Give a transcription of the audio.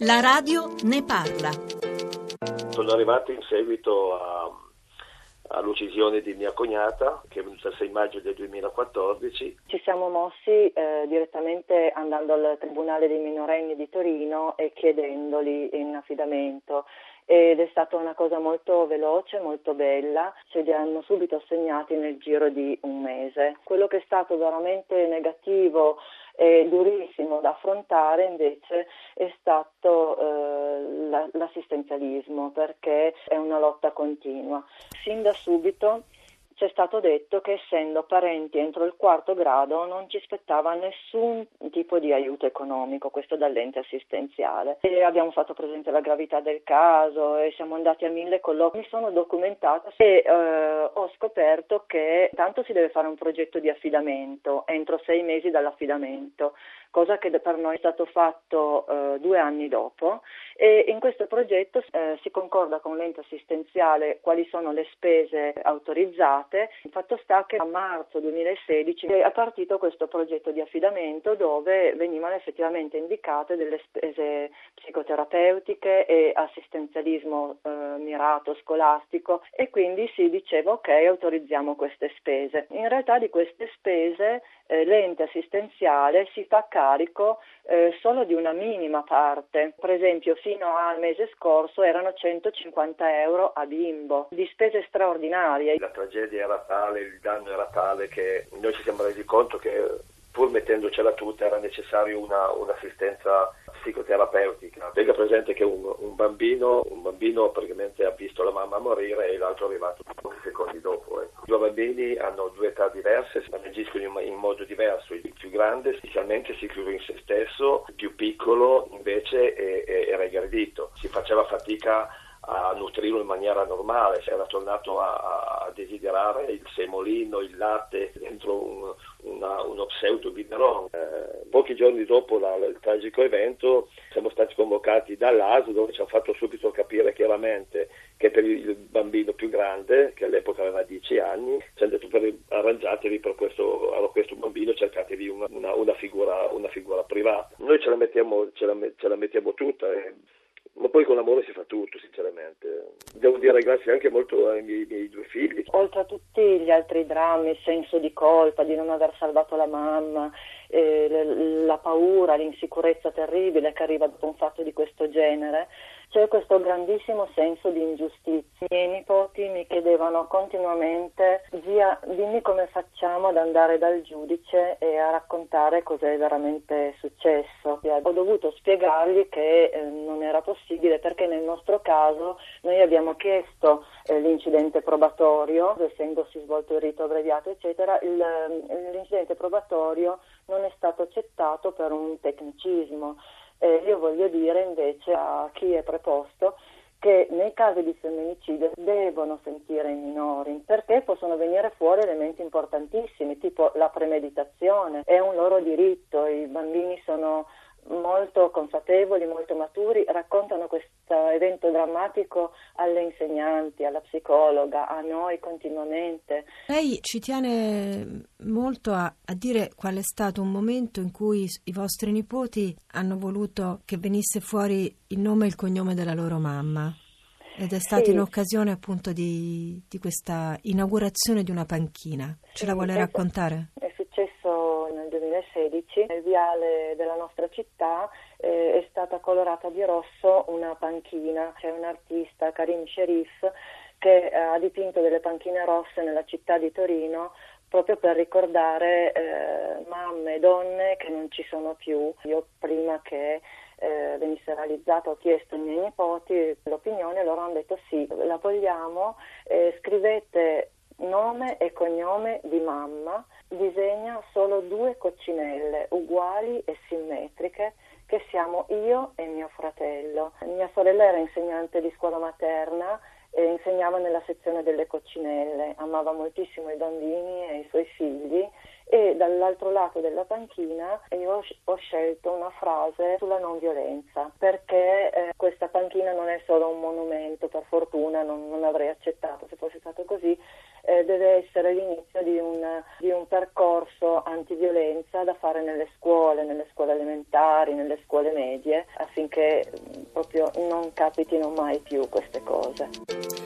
La radio ne parla. Sono arrivato in seguito a, all'uccisione di mia cognata, che è venuta il 6 maggio del 2014. Ci siamo mossi eh, direttamente andando al Tribunale dei minorenni di Torino e chiedendoli in affidamento ed è stata una cosa molto veloce, molto bella, ce li hanno subito assegnati nel giro di un mese. Quello che è stato veramente negativo e durissimo da affrontare invece è stato eh, l'assistenzialismo perché è una lotta continua. Sin da subito è stato detto che essendo parenti entro il quarto grado non ci spettava nessun tipo di aiuto economico, questo dall'ente assistenziale. E abbiamo fatto presente la gravità del caso e siamo andati a mille colloqui, mi sono documentata e eh, ho scoperto che tanto si deve fare un progetto di affidamento entro sei mesi dall'affidamento cosa che per noi è stato fatto eh, due anni dopo e in questo progetto eh, si concorda con l'ente assistenziale quali sono le spese autorizzate. Il fatto sta che a marzo 2016 è partito questo progetto di affidamento dove venivano effettivamente indicate delle spese psicoterapeutiche e assistenzialismo eh, mirato scolastico e quindi si diceva ok autorizziamo queste spese. In realtà di queste spese eh, l'ente assistenziale si fa carico eh, solo di una minima parte. Per esempio, fino al mese scorso erano 150 euro a bimbo di spese straordinarie. La tragedia era tale, il danno era tale che noi ci siamo resi conto che pur mettendocela tutta era necessario una, un'assistenza psicoterapeutica. Tenga presente che un, un, bambino, un, bambino, praticamente ha visto la mamma morire e l'altro è arrivato pochi secondi dopo. Ecco. I due bambini hanno due età diverse, reagiscono in, in, modo diverso. Il più grande inizialmente si chiude in se stesso, il più piccolo invece è, è, era aggredito. Si faceva fatica a nutrirlo in maniera normale, si era tornato a, a desiderare il semolino, il latte dentro un, una, uno pseudo biberon. Eh, pochi giorni dopo la, il tragico evento siamo stati convocati dall'ASL dove ci hanno fatto subito capire chiaramente che per il bambino più grande, che all'epoca aveva 10 anni, ci hanno detto per arrangiatevi per questo, questo bambino, cercatevi una, una, una, figura, una, figura, privata. Noi ce la mettiamo, ce la, ce la mettiamo tutta. Eh poi con l'amore si fa tutto, sinceramente. Devo dire grazie anche molto ai miei, miei, due figli. Oltre a tutti gli altri drammi, il senso di colpa di non aver salvato la mamma, eh, la paura, l'insicurezza terribile che arriva dopo un fatto di questo genere, c'è questo grandissimo senso di ingiustizia. I miei nipoti mi chiedevano continuamente, zia, dimmi come facciamo ad andare dal giudice e a raccontare cos'è veramente successo. Ho dovuto spiegargli che eh, non era possibile perché nel nostro caso noi abbiamo chiesto eh, l'incidente probatorio, essendosi svolto il rito abbreviato, eccetera, il, l'incidente probatorio non è stato accettato per un tecnicismo. Eh, io voglio dire invece a chi è preposto che nei casi di femminicidio devono sentire i minori perché possono venire fuori elementi importantissimi tipo la premeditazione, è un loro diritto, i bambini sono molto consapevoli, molto maturi, raccontano questo evento drammatico alle insegnanti, alla psicologa, a noi continuamente. Lei ci tiene molto a, a, dire qual è stato un momento in cui i vostri nipoti hanno voluto che venisse fuori il nome e il cognome della loro mamma. Ed è stato sì. in occasione appunto di, di, questa inaugurazione di una panchina. Ce sì, la vuole raccontare? È successo nel 2016 nel viale della nostra città eh, è stata colorata di rosso una panchina. C'è un artista, Karim Sherif, che ha dipinto delle panchine rosse nella città di Torino proprio per ricordare eh, mamme e donne che non ci sono più. Io prima che eh, venisse realizzata ho chiesto ai miei nipoti l'opinione loro hanno detto sì, la vogliamo, eh, scrivete nome e cognome di mamma, disegna solo due coccinelle uguali e simmetriche che siamo io e mio fratello. Mia sorella era insegnante di scuola materna e insegnava nella sezione delle coccinelle, amava moltissimo i bambini e i suoi figli e dall'altro lato della panchina io ho scelto una frase sulla non violenza perché eh, questa panchina non è solo un monumento, per fortuna non, non avrei accettato se fosse stato così, eh, deve essere l'inizio di un, di un, percorso antiviolenza da fare nelle scuole, nelle scuole elementari, nelle scuole medie, affinché proprio non capitino mai più queste cose.